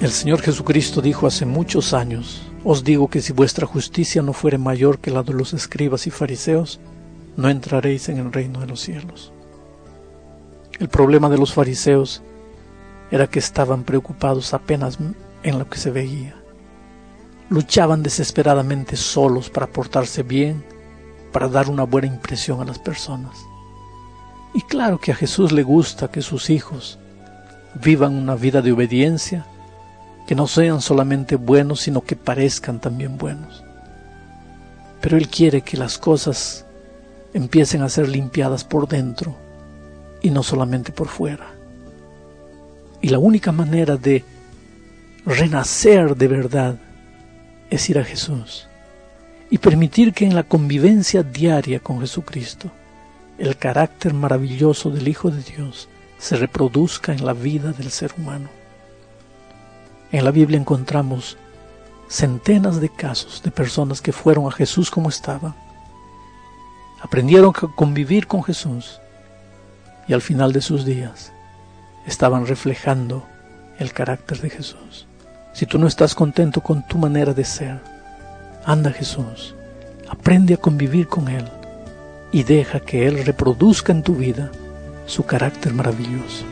El Señor Jesucristo dijo hace muchos años, os digo que si vuestra justicia no fuere mayor que la de los escribas y fariseos, no entraréis en el reino de los cielos. El problema de los fariseos era que estaban preocupados apenas en lo que se veía. Luchaban desesperadamente solos para portarse bien, para dar una buena impresión a las personas. Y claro que a Jesús le gusta que sus hijos vivan una vida de obediencia, que no sean solamente buenos, sino que parezcan también buenos. Pero Él quiere que las cosas empiecen a ser limpiadas por dentro y no solamente por fuera. Y la única manera de renacer de verdad es ir a Jesús y permitir que en la convivencia diaria con Jesucristo el carácter maravilloso del Hijo de Dios se reproduzca en la vida del ser humano. En la Biblia encontramos centenas de casos de personas que fueron a Jesús como estaba, aprendieron a convivir con Jesús y al final de sus días estaban reflejando el carácter de Jesús. Si tú no estás contento con tu manera de ser, anda Jesús, aprende a convivir con Él y deja que Él reproduzca en tu vida su carácter maravilloso.